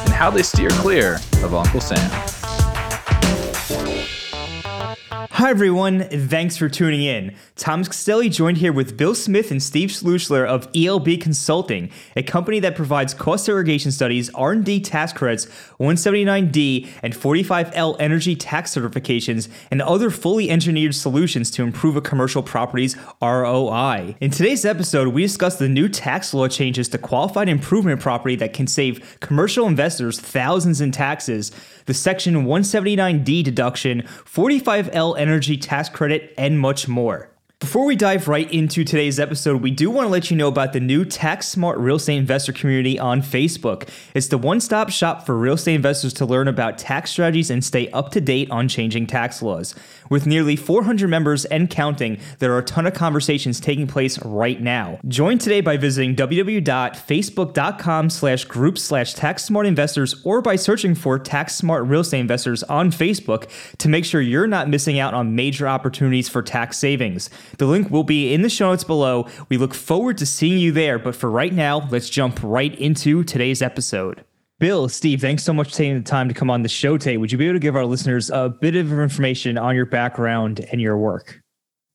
and how they steer clear of Uncle Sam. Hi, everyone. Thanks for tuning in. Tom Castelli joined here with Bill Smith and Steve Scheussler of ELB Consulting, a company that provides cost segregation studies, R&D tax credits, 179D and 45L energy tax certifications, and other fully engineered solutions to improve a commercial property's ROI. In today's episode, we discuss the new tax law changes to qualified improvement property that can save commercial investors thousands in taxes, the Section 179D deduction, 45L energy tax credit, and much more. Before we dive right into today's episode, we do want to let you know about the new Tax Smart Real Estate Investor community on Facebook. It's the one stop shop for real estate investors to learn about tax strategies and stay up to date on changing tax laws. With nearly 400 members and counting, there are a ton of conversations taking place right now. Join today by visiting www.facebook.com slash group slash tax smart investors or by searching for Tax Smart Real Estate Investors on Facebook to make sure you're not missing out on major opportunities for tax savings. The link will be in the show notes below. We look forward to seeing you there, but for right now, let's jump right into today's episode. Bill, Steve, thanks so much for taking the time to come on the show today. Would you be able to give our listeners a bit of information on your background and your work?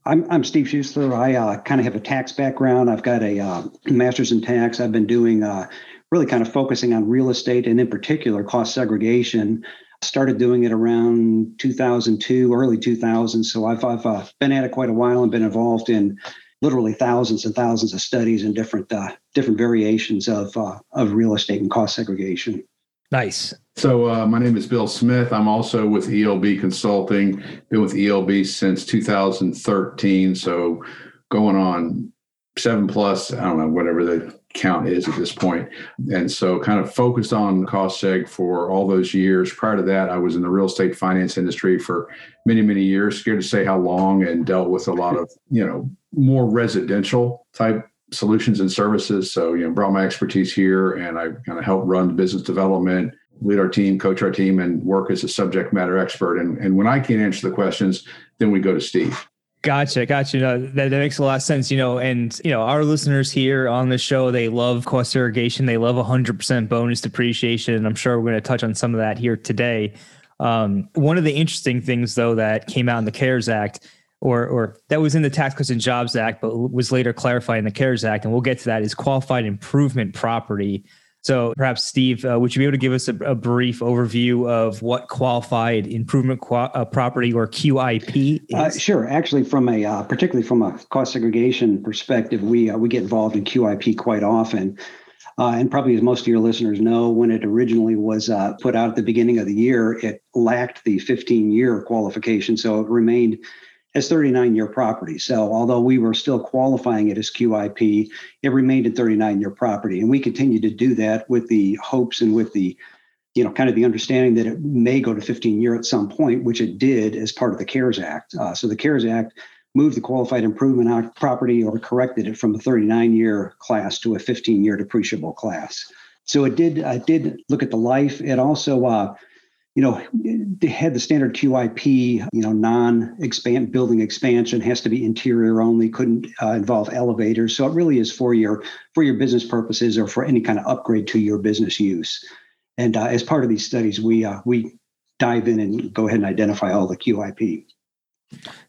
I'm, I'm Steve Scheussler. I uh, kind of have a tax background. I've got a uh, master's in tax. I've been doing uh, really kind of focusing on real estate and, in particular, cost segregation started doing it around 2002, early 2000s. So I've, I've uh, been at it quite a while and been involved in literally thousands and thousands of studies and different uh, different variations of uh, of real estate and cost segregation. Nice. So uh, my name is Bill Smith. I'm also with ELB Consulting. Been with ELB since 2013. So going on seven plus. I don't know whatever the count is at this point. And so kind of focused on cost seg for all those years. Prior to that, I was in the real estate finance industry for many, many years. Scared to say how long and dealt with a lot of, you know, more residential type solutions and services. So, you know, brought my expertise here and I kind of help run business development, lead our team, coach our team, and work as a subject matter expert. And, and when I can't answer the questions, then we go to Steve. Gotcha, gotcha. No, that, that makes a lot of sense. You know, and you know, our listeners here on the show, they love cost segregation. They love 100% bonus depreciation. And I'm sure we're going to touch on some of that here today. Um, one of the interesting things, though, that came out in the CARES Act, or or that was in the Tax Cuts and Jobs Act, but was later clarified in the CARES Act, and we'll get to that, is qualified improvement property. So perhaps, Steve, uh, would you be able to give us a, a brief overview of what qualified improvement qua- uh, property or QIP is? Uh, sure. Actually, from a uh, particularly from a cost segregation perspective, we uh, we get involved in QIP quite often. Uh, and probably as most of your listeners know, when it originally was put out at the beginning of the year, it lacked the 15 year qualification. So it remained as 39 year property. So although we were still qualifying it as QIP, it remained a 39 year property. And we continue to do that with the hopes and with the, you know, kind of the understanding that it may go to 15 year at some point, which it did as part of the CARES Act. Uh, so the CARES Act moved the qualified improvement property or corrected it from a 39 year class to a 15 year depreciable class. So it did, uh, did look at the life. It also, uh, you know, they had the standard QIP, you know, non-expand building expansion has to be interior only, couldn't uh, involve elevators. So it really is for your for your business purposes or for any kind of upgrade to your business use. And uh, as part of these studies, we uh, we dive in and go ahead and identify all the QIP.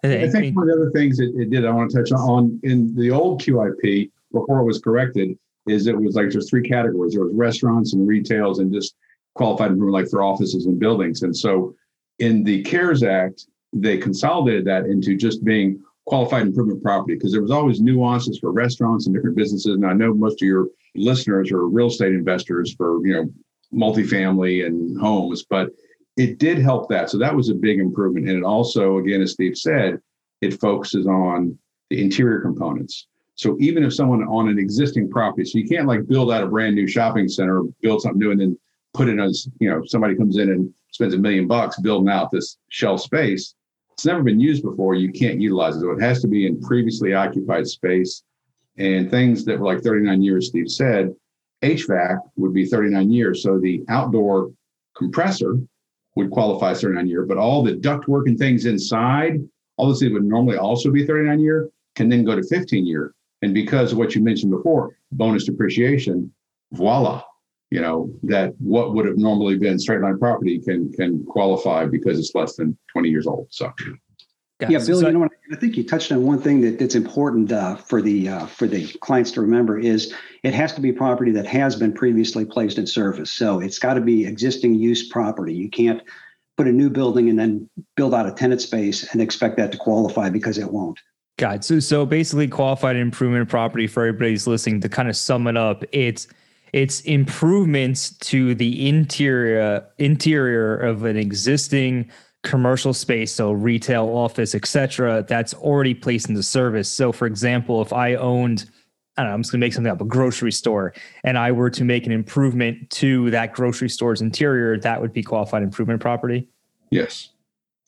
I think one of the other things it, it did I want to touch on in the old QIP before it was corrected is it was like there's three categories. There was restaurants and retails and just qualified improvement like for offices and buildings. And so in the CARES Act, they consolidated that into just being qualified improvement property because there was always nuances for restaurants and different businesses. And I know most of your listeners are real estate investors for, you know, multifamily and homes, but it did help that. So that was a big improvement. And it also, again, as Steve said, it focuses on the interior components. So even if someone on an existing property, so you can't like build out a brand new shopping center, build something new and then put in as, you know, somebody comes in and spends a million bucks building out this shell space. It's never been used before. You can't utilize it. So it has to be in previously occupied space. And things that were like 39 years, Steve said, HVAC would be 39 years. So the outdoor compressor would qualify 39 year, but all the ductwork and things inside, all this would normally also be 39 year, can then go to 15 year. And because of what you mentioned before, bonus depreciation, voila, you know, that what would have normally been straight line property can can qualify because it's less than 20 years old. So yeah, Bill, so, you know what? I think you touched on one thing that, that's important uh, for the uh, for the clients to remember is it has to be property that has been previously placed in service. So it's got to be existing use property. You can't put a new building and then build out a tenant space and expect that to qualify because it won't. Got it. So so basically, qualified improvement property for everybody's listening. To kind of sum it up, it's it's improvements to the interior interior of an existing commercial space, so retail, office, etc., that's already placed into service. So, for example, if I owned, I don't know, I'm just going to make something up, a grocery store, and I were to make an improvement to that grocery store's interior, that would be qualified improvement property. Yes,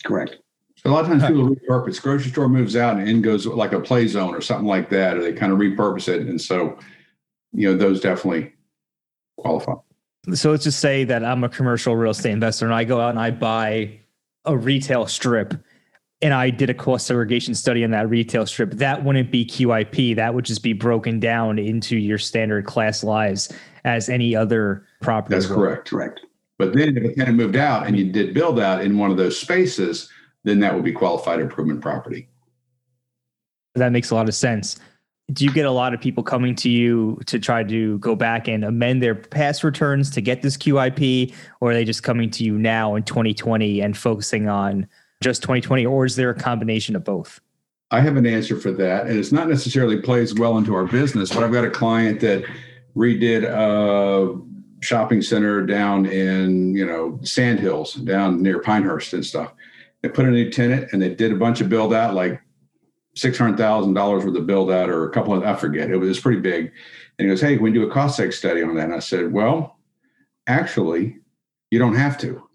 correct. A lot of times people repurpose. Grocery store moves out and in goes like a play zone or something like that, or they kind of repurpose it, and so you know those definitely qualify. So let's just say that I'm a commercial real estate investor and I go out and I buy a retail strip and I did a cost segregation study on that retail strip, that wouldn't be QIP. That would just be broken down into your standard class lives as any other property. That's correct. Correct. But then if a tenant moved out and you did build out in one of those spaces, then that would be qualified improvement property. That makes a lot of sense. Do you get a lot of people coming to you to try to go back and amend their past returns to get this QIP, or are they just coming to you now in 2020 and focusing on just 2020, or is there a combination of both? I have an answer for that, and it's not necessarily plays well into our business, but I've got a client that redid a shopping center down in you know Sandhills, down near Pinehurst and stuff. They put a new tenant, and they did a bunch of build out, like six hundred thousand dollars worth of build out, or a couple of I forget. It was, it was pretty big. And he goes, "Hey, can we do a cost seg study on that?" And I said, "Well, actually, you don't have to."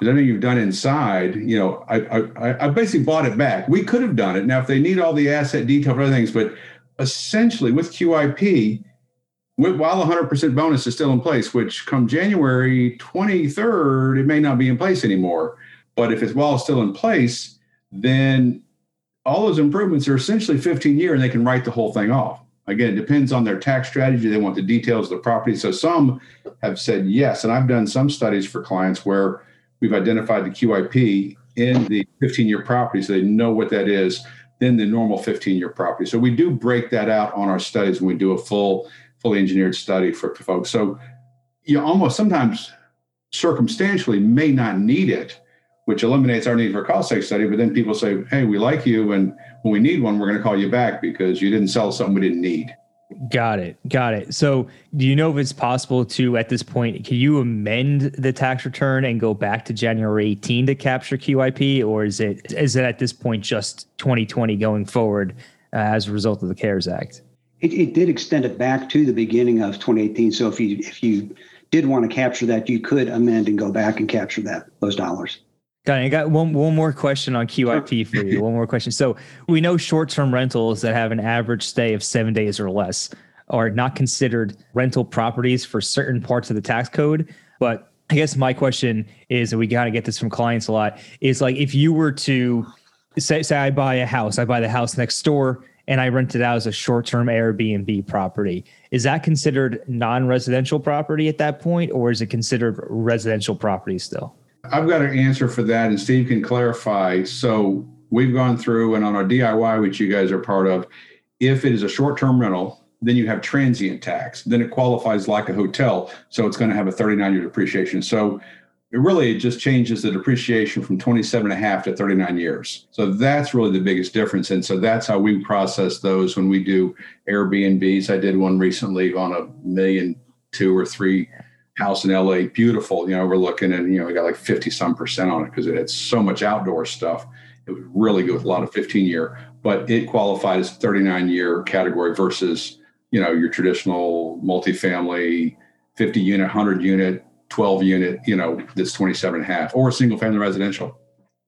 because I know you've done inside. You know, I, I I basically bought it back. We could have done it. Now, if they need all the asset detail for other things, but essentially with QIP, with, while 100% bonus is still in place, which come January 23rd, it may not be in place anymore. But if it's while it's still in place, then all those improvements are essentially 15 year and they can write the whole thing off. Again, it depends on their tax strategy. They want the details of the property. So some have said yes. And I've done some studies for clients where we've identified the QIP in the 15 year property so they know what that is than the normal 15 year property. So we do break that out on our studies when we do a full, fully engineered study for folks. So you almost sometimes circumstantially may not need it, which eliminates our need for a cost seg study. But then people say, hey, we like you. And when we need one, we're going to call you back because you didn't sell something we didn't need. Got it. Got it. So, do you know if it's possible to, at this point, can you amend the tax return and go back to January 18 to capture QIP, or is it is it at this point just 2020 going forward uh, as a result of the CARES Act? It, it did extend it back to the beginning of 2018. So, if you if you did want to capture that, you could amend and go back and capture that those dollars. Got it. I got one one more question on QIP for you. One more question. So we know short-term rentals that have an average stay of seven days or less are not considered rental properties for certain parts of the tax code. But I guess my question is, and we gotta get this from clients a lot, is like if you were to say say I buy a house, I buy the house next door and I rent it out as a short-term Airbnb property. Is that considered non-residential property at that point, or is it considered residential property still? I've got an answer for that, and Steve can clarify. So we've gone through, and on our DIY, which you guys are part of, if it is a short term rental, then you have transient tax. Then it qualifies like a hotel. So it's going to have a 39 year depreciation. So it really just changes the depreciation from 27 and a half to 39 years. So that's really the biggest difference. And so that's how we process those when we do Airbnbs. I did one recently on a million two or three house in LA, beautiful, you know, we're looking at, you know, we got like 50 some percent on it because it had so much outdoor stuff. It was really good with a lot of 15 year, but it qualified as 39 year category versus, you know, your traditional multifamily 50 unit, 100 unit 12 unit, you know, that's 27 and a half or a single family residential.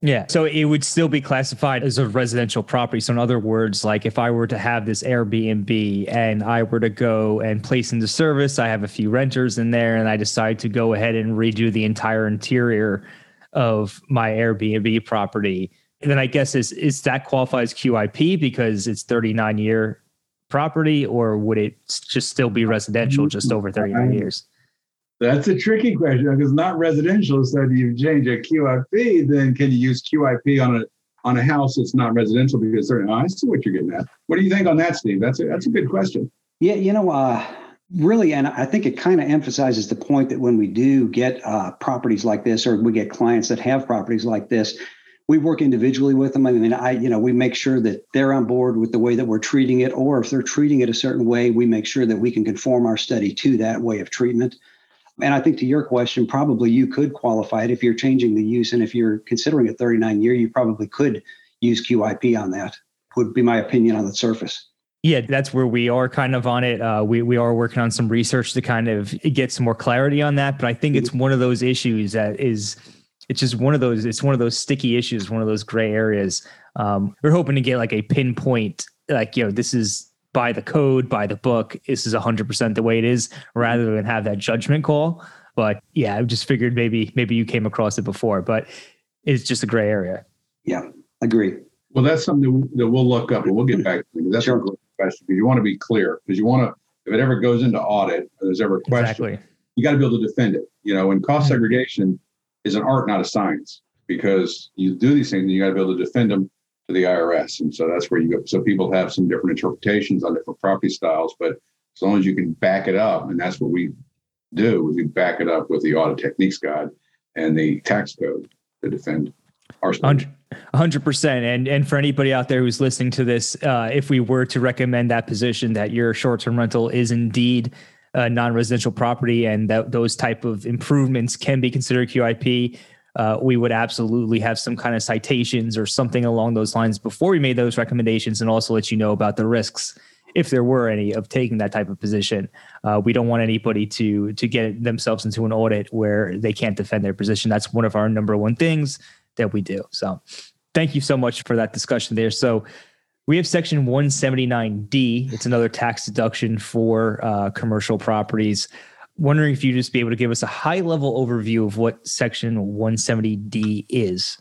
Yeah. So it would still be classified as a residential property. So, in other words, like if I were to have this Airbnb and I were to go and place into service, I have a few renters in there and I decide to go ahead and redo the entire interior of my Airbnb property. And then I guess is is that qualifies QIP because it's 39 year property, or would it just still be residential just over 39 mm-hmm. years? That's a tricky question because not residential. So you change a QIP, then can you use QIP on a on a house that's not residential because they're, oh, I see what you're getting at. What do you think on that, Steve? That's a that's a good question. Yeah, you know, uh, really, and I think it kind of emphasizes the point that when we do get uh, properties like this, or we get clients that have properties like this, we work individually with them. I mean, I, you know, we make sure that they're on board with the way that we're treating it, or if they're treating it a certain way, we make sure that we can conform our study to that way of treatment. And I think to your question, probably you could qualify it if you're changing the use. And if you're considering a 39 year, you probably could use QIP on that, would be my opinion on the surface. Yeah, that's where we are kind of on it. Uh, we we are working on some research to kind of get some more clarity on that. But I think it's one of those issues that is, it's just one of those. It's one of those sticky issues, one of those gray areas. Um, we're hoping to get like a pinpoint, like you know, this is by the code, by the book, this is 100% the way it is, rather than have that judgment call. But yeah, I just figured maybe maybe you came across it before, but it's just a gray area. Yeah, agree. Well, that's something that we'll look up and we'll get back to. That's sure. a great question because you want to be clear because you want to, if it ever goes into audit or there's ever a question, exactly. you got to be able to defend it. You know, and cost mm-hmm. segregation is an art, not a science, because you do these things and you got to be able to defend them to the IRS. And so that's where you go. So people have some different interpretations on different property styles, but as long as you can back it up, and that's what we do, we back it up with the audit techniques guide and the tax code to defend our hundred percent. And and for anybody out there who's listening to this, uh, if we were to recommend that position that your short-term rental is indeed a non-residential property and that those type of improvements can be considered QIP, uh, we would absolutely have some kind of citations or something along those lines before we made those recommendations and also let you know about the risks if there were any of taking that type of position. Uh, we don't want anybody to to get themselves into an audit where they can't defend their position. That's one of our number one things that we do. So thank you so much for that discussion there. So we have section 179d it's another tax deduction for uh, commercial properties wondering if you'd just be able to give us a high level overview of what section 179D is.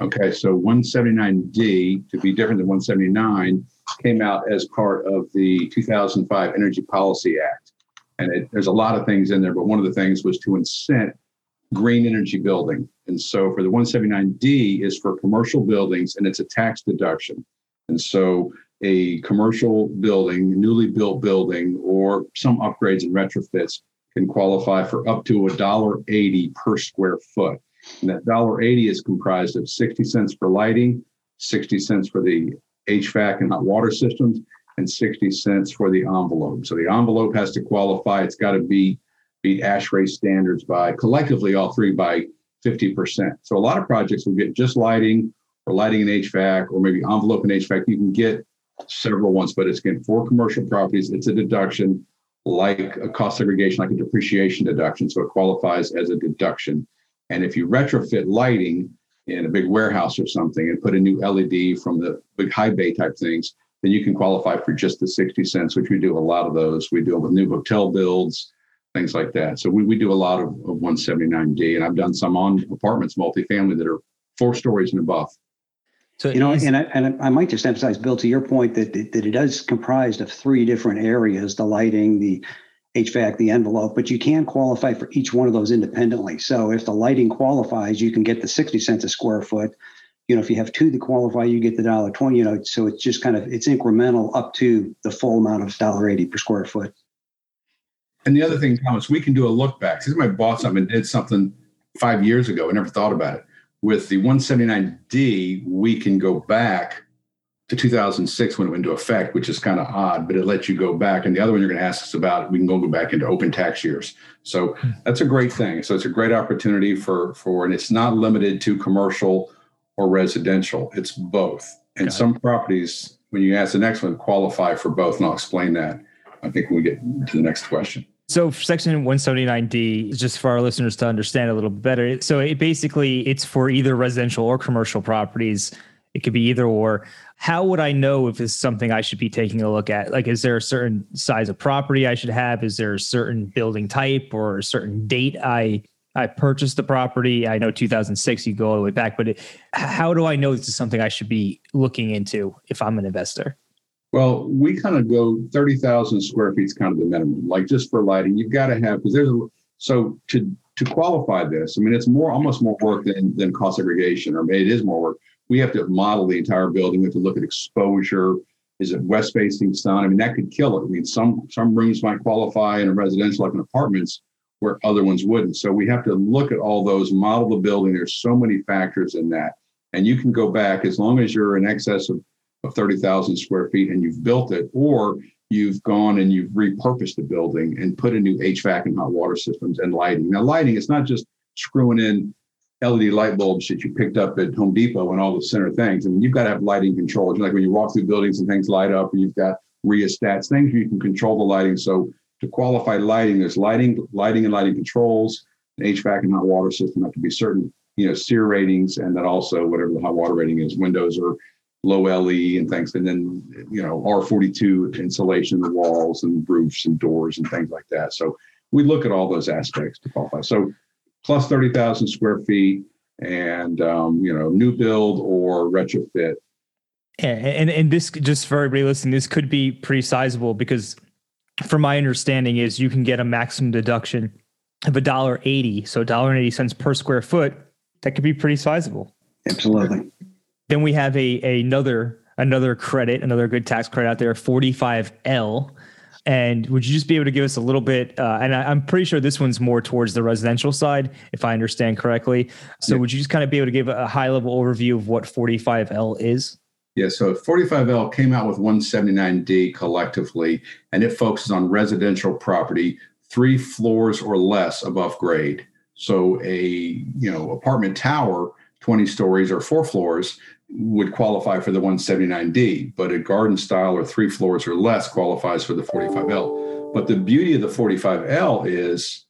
Okay, so 179D, to be different than 179, came out as part of the 2005 Energy Policy Act. And it, there's a lot of things in there, but one of the things was to incent green energy building. And so for the 179D is for commercial buildings and it's a tax deduction. And so a commercial building, newly built building, or some upgrades and retrofits can qualify for up to a dollar eighty per square foot. And that dollar eighty is comprised of 60 cents for lighting, 60 cents for the HVAC and hot water systems, and 60 cents for the envelope. So the envelope has to qualify. It's got to be beat ASHRAE standards by collectively all three by 50%. So a lot of projects will get just lighting or lighting and HVAC or maybe envelope and HVAC. You can get several ones, but it's again for commercial properties. It's a deduction like a cost segregation, like a depreciation deduction. So it qualifies as a deduction. And if you retrofit lighting in a big warehouse or something and put a new LED from the big high bay type things, then you can qualify for just the 60 cents, which we do a lot of those. We do with new hotel builds, things like that. So we, we do a lot of, of 179D, and I've done some on apartments, multifamily that are four stories and above. So you know, and I, and I might just emphasize, Bill, to your point that that it is comprised of three different areas: the lighting, the HVAC, the envelope. But you can qualify for each one of those independently. So if the lighting qualifies, you can get the sixty cents a square foot. You know, if you have two that qualify, you get the dollar twenty. You know, so it's just kind of it's incremental up to the full amount of dollar eighty per square foot. And the other thing, Thomas, we can do a look back. Since I bought something and did something five years ago, I never thought about it with the 179D, we can go back to 2006 when it went into effect, which is kind of odd, but it lets you go back. And the other one you're going to ask us about, we can go back into open tax years. So hmm. that's a great thing. So it's a great opportunity for for, and it's not limited to commercial or residential. It's both. And Got some it. properties, when you ask the next one, qualify for both. And I'll explain that. I think when we get to the next question. So section 179D, just for our listeners to understand a little bit better. So it basically it's for either residential or commercial properties. It could be either or. How would I know if it's something I should be taking a look at? Like, is there a certain size of property I should have? Is there a certain building type or a certain date I I purchased the property? I know 2006, you go all the way back, but it, how do I know this is something I should be looking into if I'm an investor? Well, we kind of go 30,000 square feet is kind of the minimum. Like just for lighting, you've got to have, because there's a, so to to qualify this, I mean, it's more almost more work than, than cost segregation, or maybe it is more work. We have to model the entire building. We have to look at exposure. Is it west facing sun? I mean, that could kill it. I mean, some some rooms might qualify in a residential, like in apartments, where other ones wouldn't. So we have to look at all those, model the building. There's so many factors in that. And you can go back as long as you're in excess of of 30,000 square feet and you've built it, or you've gone and you've repurposed the building and put in new HVAC and hot water systems and lighting. Now, lighting, it's not just screwing in LED light bulbs that you picked up at Home Depot and all the center things. I mean, you've got to have lighting controls. Like when you walk through buildings and things light up, and you've got rheostats, things where you can control the lighting. So to qualify lighting, there's lighting, lighting and lighting controls, an HVAC and hot water system have to be certain, you know, SEER ratings, and then also whatever the hot water rating is, windows or low LE and things, and then you know R42 insulation in the walls and roofs and doors and things like that. So we look at all those aspects to qualify. So plus 30,000 square feet and um, you know new build or retrofit. And, and and this just for everybody listening, this could be pretty sizable because from my understanding is you can get a maximum deduction of a dollar eighty, so a dollar and eighty cents per square foot. That could be pretty sizable. Absolutely. Then we have a, a another another credit, another good tax credit out there, 45L. And would you just be able to give us a little bit? Uh, and I, am pretty sure this one's more towards the residential side, if I understand correctly. So yeah. would you just kind of be able to give a high level overview of what 45L is? Yeah, so 45L came out with 179D collectively, and it focuses on residential property three floors or less above grade. So a you know apartment tower, 20 stories or four floors, would qualify for the 179D, but a garden style or three floors or less qualifies for the 45L. But the beauty of the 45L is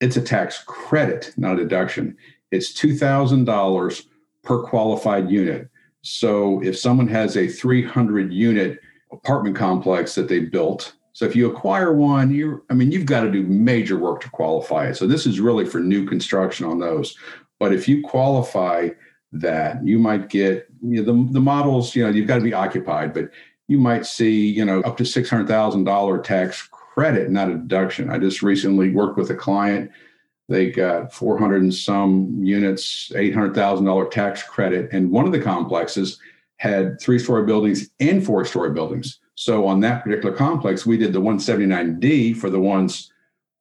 it's a tax credit, not a deduction. It's $2,000 per qualified unit. So if someone has a 300 unit apartment complex that they built, so if you acquire one, you I mean you've got to do major work to qualify it. So this is really for new construction on those. But if you qualify that. You might get you know, the, the models you know you've got to be occupied but you might see you know up to $600000 tax credit not a deduction. I just recently worked with a client. They got 400 and some units $800000 tax credit and one of the complexes had three story buildings and four story buildings. So on that particular complex we did the 179d for the ones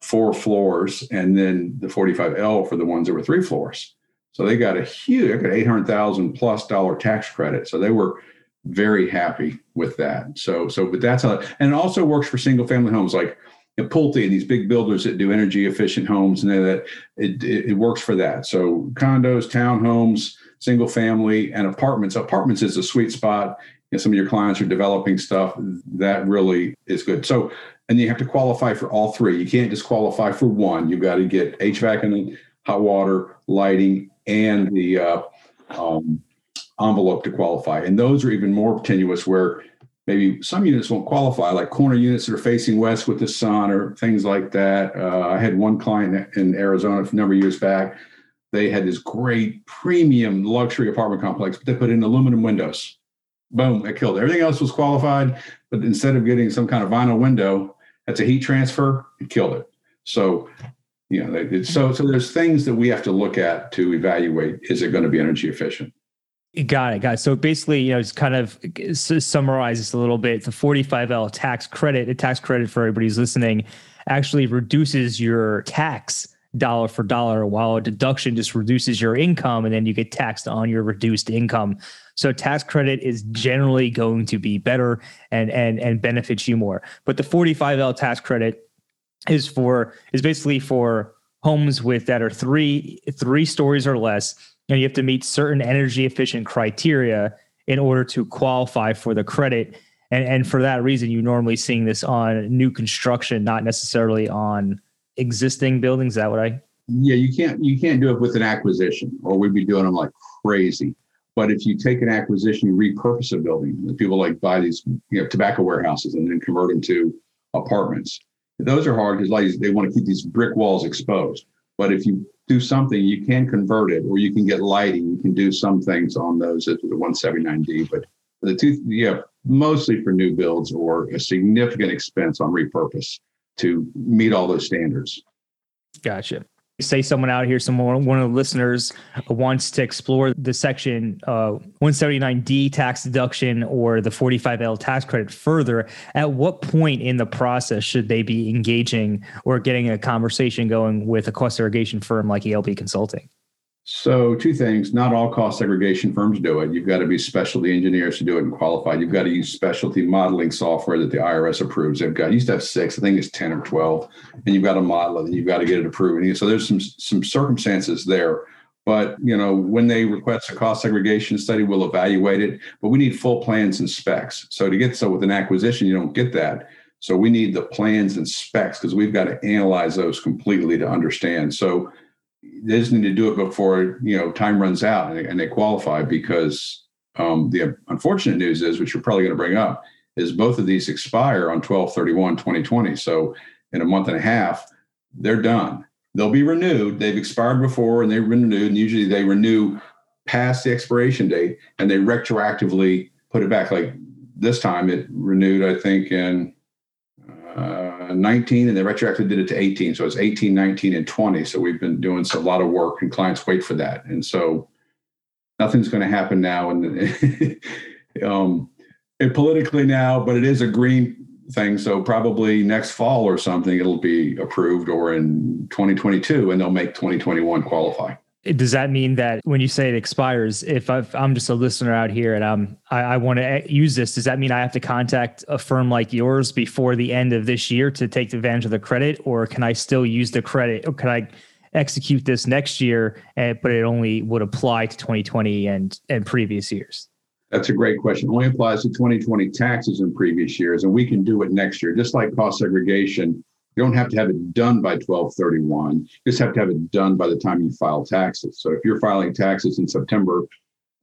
four floors and then the 45l for the ones that were three floors so they got a huge, I got 800,000 plus dollar tax credit. So they were very happy with that. So, so, but that's how, and it also works for single family homes like Pulte and these big builders that do energy efficient homes and that it, it, it works for that. So condos, townhomes, single family and apartments. Apartments is a sweet spot. You know, some of your clients are developing stuff that really is good. So, and you have to qualify for all three. You can't just qualify for one. You've got to get HVAC and hot water, lighting, and the uh, um, envelope to qualify. And those are even more tenuous where maybe some units won't qualify, like corner units that are facing west with the sun or things like that. Uh, I had one client in Arizona a number of years back. They had this great premium luxury apartment complex, but they put in aluminum windows. Boom, it killed. Everything else was qualified, but instead of getting some kind of vinyl window, that's a heat transfer, it killed it. So you know, so so there's things that we have to look at to evaluate: is it going to be energy efficient? Got it, got it. So basically, you know, it's kind of summarizes a little bit. The 45L tax credit, a tax credit for everybody who's listening, actually reduces your tax dollar for dollar, while a deduction just reduces your income, and then you get taxed on your reduced income. So tax credit is generally going to be better and and and benefits you more. But the 45L tax credit is for is basically for homes with that are three three stories or less and you have to meet certain energy efficient criteria in order to qualify for the credit And and for that reason, you're normally seeing this on new construction, not necessarily on existing buildings. Is that what I? Yeah, you can't you can't do it with an acquisition, or we'd be doing them like crazy. But if you take an acquisition, you repurpose a building. People like buy these you know tobacco warehouses and then convert them to apartments. Those are hard because like they want to keep these brick walls exposed. But if you do something, you can convert it, or you can get lighting. You can do some things on those at the 179D. But the two, yeah, mostly for new builds or a significant expense on repurpose to meet all those standards. Gotcha. Say someone out here, someone one of the listeners wants to explore the section uh, 179D tax deduction or the 45L tax credit further. At what point in the process should they be engaging or getting a conversation going with a cost segregation firm like ELB Consulting? So, two things. Not all cost segregation firms do it. You've got to be specialty engineers to do it and qualified. You've got to use specialty modeling software that the IRS approves. They've got used to have six, I think it's 10 or 12, and you've got to model it and you've got to get it approved. So there's some some circumstances there. But you know, when they request a cost segregation study, we'll evaluate it. But we need full plans and specs. So to get so with an acquisition, you don't get that. So we need the plans and specs because we've got to analyze those completely to understand. So they just need to do it before you know time runs out and, and they qualify because um, the unfortunate news is which you're probably going to bring up is both of these expire on 12 31 2020 so in a month and a half they're done. They'll be renewed. They've expired before and they've been renewed and usually they renew past the expiration date and they retroactively put it back. Like this time it renewed i think in uh, 19 and they retroactively did it to 18 so it's 18 19 and 20 so we've been doing a lot of work and clients wait for that. And so nothing's going to happen now and um it politically now but it is a green thing. So probably next fall or something it'll be approved or in 2022 and they'll make 2021 qualify does that mean that when you say it expires, if i am just a listener out here and I'm I, I want to use this, does that mean I have to contact a firm like yours before the end of this year to take advantage of the credit, or can I still use the credit? Or can I execute this next year, and, but it only would apply to 2020 and and previous years? That's a great question. It only applies to 2020 taxes in previous years, and we can do it next year, just like cost segregation you don't have to have it done by 1231. You just have to have it done by the time you file taxes. So if you're filing taxes in September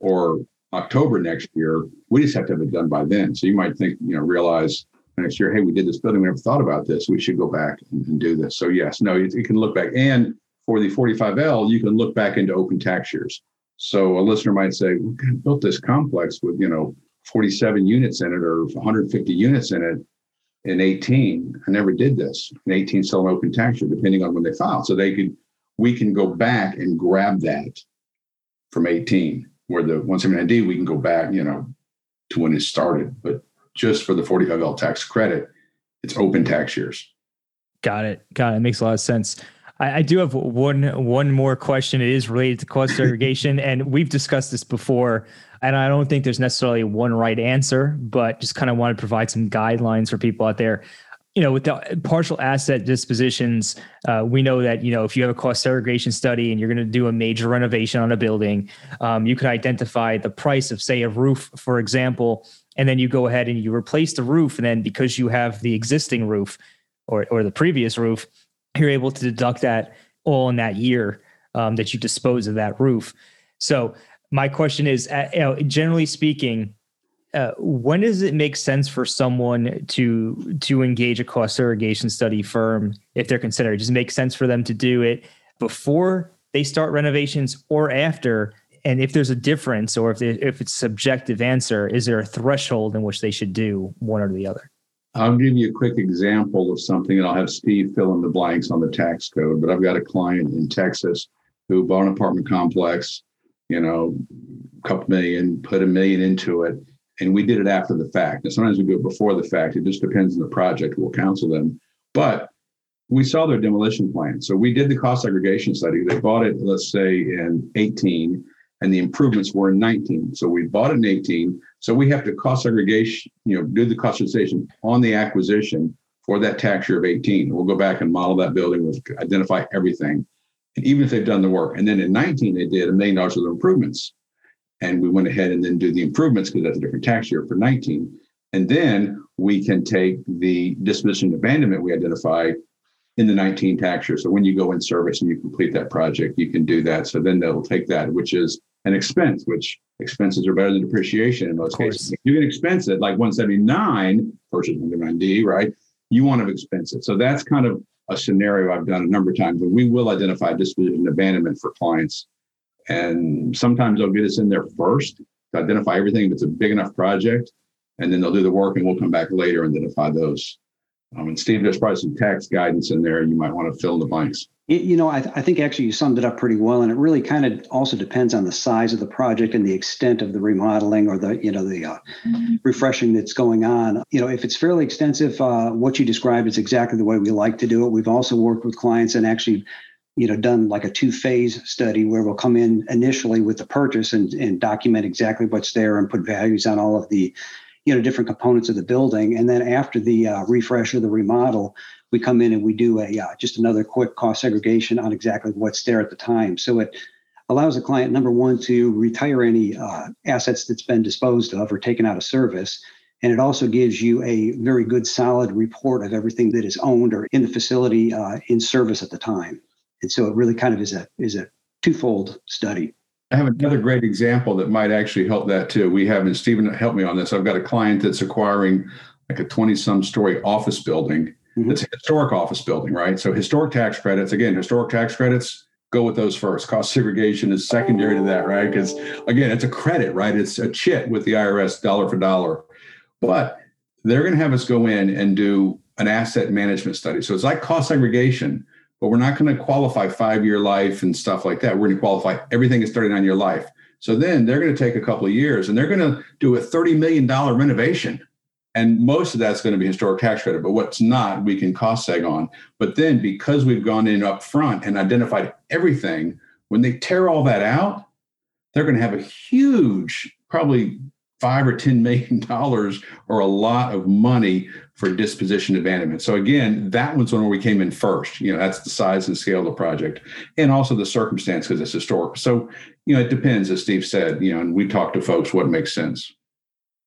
or October next year, we just have to have it done by then. So you might think, you know, realize next year, hey, we did this building, we never thought about this. We should go back and, and do this. So yes, no, you, you can look back. And for the 45L, you can look back into open tax years. So a listener might say, we built this complex with, you know, 47 units in it or 150 units in it in 18, I never did this. In 18, sell an open tax year, depending on when they filed. So they could, we can go back and grab that from 18, where the 179D, we can go back, you know, to when it started. But just for the 45L tax credit, it's open tax years. Got it. Got it. Makes a lot of sense. I, I do have one one more question. It is related to cost segregation, and we've discussed this before. And I don't think there's necessarily one right answer, but just kind of want to provide some guidelines for people out there. You know, with the partial asset dispositions, uh, we know that you know if you have a cost segregation study and you're going to do a major renovation on a building, um, you can identify the price of, say, a roof, for example, and then you go ahead and you replace the roof, and then because you have the existing roof or or the previous roof, you're able to deduct that all in that year um, that you dispose of that roof. So my question is, uh, you know, generally speaking, uh, when does it make sense for someone to to engage a cost segregation study firm if they're considering? Does it make sense for them to do it before they start renovations or after? And if there's a difference, or if they, if it's subjective answer, is there a threshold in which they should do one or the other? I'll give you a quick example of something, and I'll have Steve fill in the blanks on the tax code. But I've got a client in Texas who bought an apartment complex you know, a couple million, put a million into it. And we did it after the fact. And sometimes we do it before the fact. It just depends on the project. We'll counsel them. But we saw their demolition plan. So we did the cost segregation study. They bought it, let's say, in 18, and the improvements were in 19. So we bought it in 18. So we have to cost segregation, you know, do the cost segregation on the acquisition for that tax year of 18. We'll go back and model that building, we'll identify everything. And even if they've done the work, and then in 19 they did a million dollars worth of improvements, and we went ahead and then do the improvements because that's a different tax year for 19. And then we can take the disposition abandonment we identify in the 19 tax year. So when you go in service and you complete that project, you can do that. So then they'll take that, which is an expense, which expenses are better than depreciation in most cases. If you can expense it like 179 versus 179D, right? You want to expense it. So that's kind of a scenario I've done a number of times, and we will identify disposition and abandonment for clients. And sometimes they'll get us in there first to identify everything if it's a big enough project, and then they'll do the work, and we'll come back later and identify those. Um, and Steve, there's probably some tax guidance in there. You might want to fill in the blanks. You know, I, th- I, think actually you summed it up pretty well, and it really kind of also depends on the size of the project and the extent of the remodeling or the you know the uh, mm-hmm. refreshing that's going on. You know, if it's fairly extensive, uh, what you described is exactly the way we like to do it. We've also worked with clients and actually, you know, done like a two-phase study where we'll come in initially with the purchase and, and document exactly what's there and put values on all of the you know different components of the building. And then after the uh, refresh or the remodel we come in and we do a uh, just another quick cost segregation on exactly what's there at the time. So it allows the client number one to retire any uh, assets that's been disposed of or taken out of service. And it also gives you a very good solid report of everything that is owned or in the facility uh, in service at the time. And so it really kind of is a is a twofold study I have another great example that might actually help that too. We have, and Stephen help me on this. I've got a client that's acquiring like a 20 some story office building. Mm-hmm. It's a historic office building, right? So historic tax credits, again, historic tax credits, go with those first. Cost segregation is secondary to that, right? Because again, it's a credit, right? It's a chit with the IRS dollar for dollar. But they're going to have us go in and do an asset management study. So it's like cost segregation, but we're not going to qualify five year life and stuff like that. We're going to qualify everything is 39 year life. So then they're going to take a couple of years and they're going to do a $30 million renovation. And most of that's going to be historic tax credit, but what's not, we can cost seg on. But then because we've gone in up front and identified everything, when they tear all that out, they're going to have a huge, probably five or ten million dollars or a lot of money for disposition abandonment. So again, that one's one where we came in first. You know, that's the size and scale of the project, and also the circumstance because it's historic. So you know, it depends, as Steve said. You know, and we talk to folks what makes sense.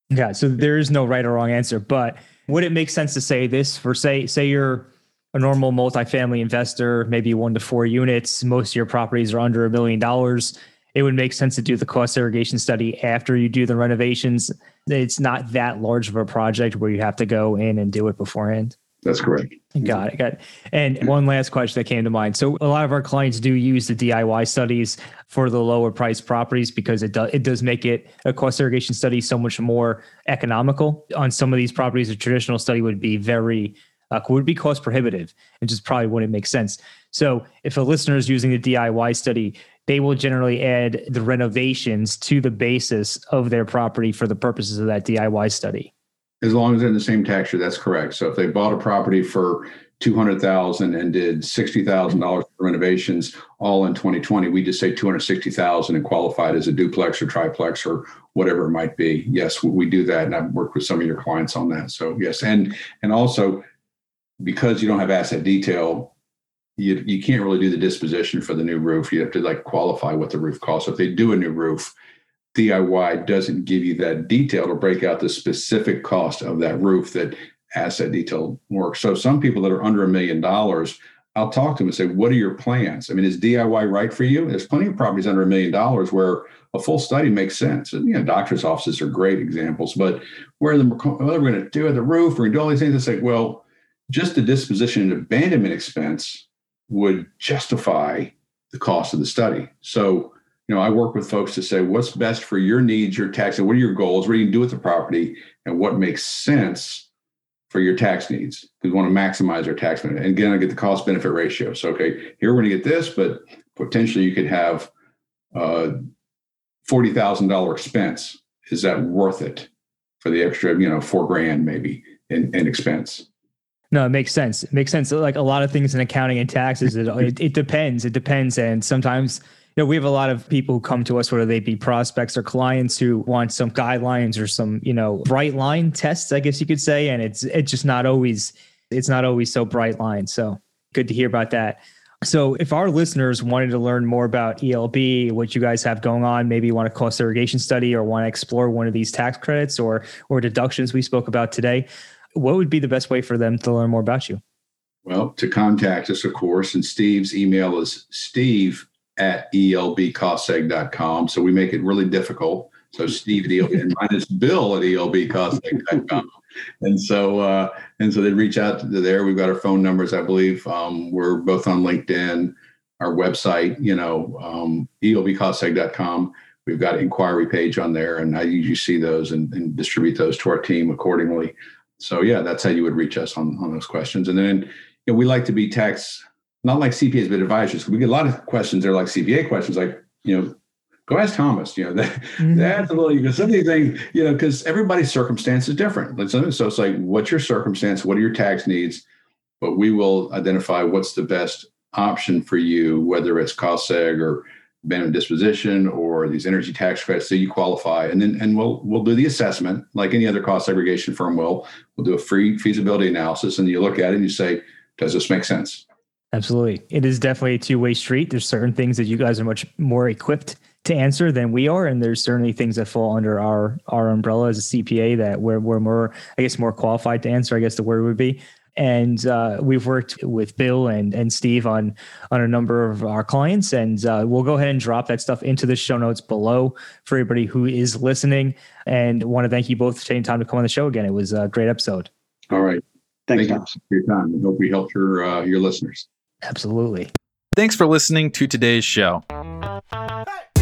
Yeah. So there is no right or wrong answer, but would it make sense to say this for say say you're a normal multifamily investor, maybe one to four units, most of your properties are under a million dollars it would make sense to do the cost segregation study after you do the renovations. It's not that large of a project where you have to go in and do it beforehand. That's correct. Got it. Got it. And one last question that came to mind. So a lot of our clients do use the DIY studies for the lower price properties because it does it does make it a cost segregation study so much more economical. On some of these properties, a traditional study would be very uh, would be cost prohibitive and just probably wouldn't make sense. So if a listener is using the DIY study, they will generally add the renovations to the basis of their property for the purposes of that DIY study. As long as they're in the same tax year, that's correct. So if they bought a property for two hundred thousand and did sixty thousand dollars for renovations all in 2020, we just say two hundred sixty thousand and qualified as a duplex or triplex or whatever it might be. Yes, we do that, and I've worked with some of your clients on that. So yes, and and also because you don't have asset detail, you, you can't really do the disposition for the new roof. You have to like qualify what the roof costs. So if they do a new roof, DIY doesn't give you that detail to break out the specific cost of that roof that asset detail works. So some people that are under a million dollars, I'll talk to them and say, what are your plans? I mean, is DIY right for you? There's plenty of properties under a million dollars where a full study makes sense. And, you know, doctors' offices are great examples, but where the what are we going to do the roof? We're going to do all these things. It's like, well, just the disposition and abandonment expense would justify the cost of the study. So, you know, I work with folks to say what's best for your needs, your tax, and what are your goals, what do you do with the property, and what makes sense for your tax needs. We want to maximize our tax benefit. And again, I get the cost benefit ratio. So, okay, here we're going to get this, but potentially you could have uh, a thousand dollar expense. Is that worth it for the extra, you know, four grand maybe in, in expense? No, it makes sense. It makes sense. Like a lot of things in accounting and taxes, it, it, it depends. It depends. And sometimes, you know, we have a lot of people who come to us, whether they be prospects or clients who want some guidelines or some, you know, bright line tests, I guess you could say. And it's it's just not always it's not always so bright line. So good to hear about that. So, if our listeners wanted to learn more about ELB, what you guys have going on, maybe you want a cost segregation study or want to explore one of these tax credits or or deductions we spoke about today, what would be the best way for them to learn more about you? Well, to contact us, of course, and Steve's email is steve at elbcostseg.com. So we make it really difficult. So Steve at ELB, and mine is Bill at elbcostseg.com. and so uh, and so they reach out to there. We've got our phone numbers, I believe. Um, we're both on LinkedIn, our website, you know, um, elbcostseg.com. We've got an inquiry page on there, and I usually see those and, and distribute those to our team accordingly. So yeah, that's how you would reach us on, on those questions. And then you know, we like to be tax, not like CPAs, but advisors. We get a lot of questions. They're like CPA questions, like, you know, go ask Thomas. You know, that, mm-hmm. that's a little, because some of these things, you know, because everybody's circumstance is different. So it's like, what's your circumstance? What are your tax needs? But we will identify what's the best option for you, whether it's cost seg or abandonment disposition or these energy tax credits so you qualify. And then and we'll we'll do the assessment like any other cost segregation firm will. We'll do a free feasibility analysis and you look at it and you say does this make sense? Absolutely. It is definitely a two-way street. There's certain things that you guys are much more equipped to answer than we are and there's certainly things that fall under our our umbrella as a cpa that we're, we're more i guess more qualified to answer i guess the word would be and uh, we've worked with Bill and and Steve on on a number of our clients, and uh, we'll go ahead and drop that stuff into the show notes below for everybody who is listening. And want to thank you both for taking time to come on the show again. It was a great episode. All right, thanks Thank you for your time. I hope we helped your uh, your listeners. Absolutely. Thanks for listening to today's show.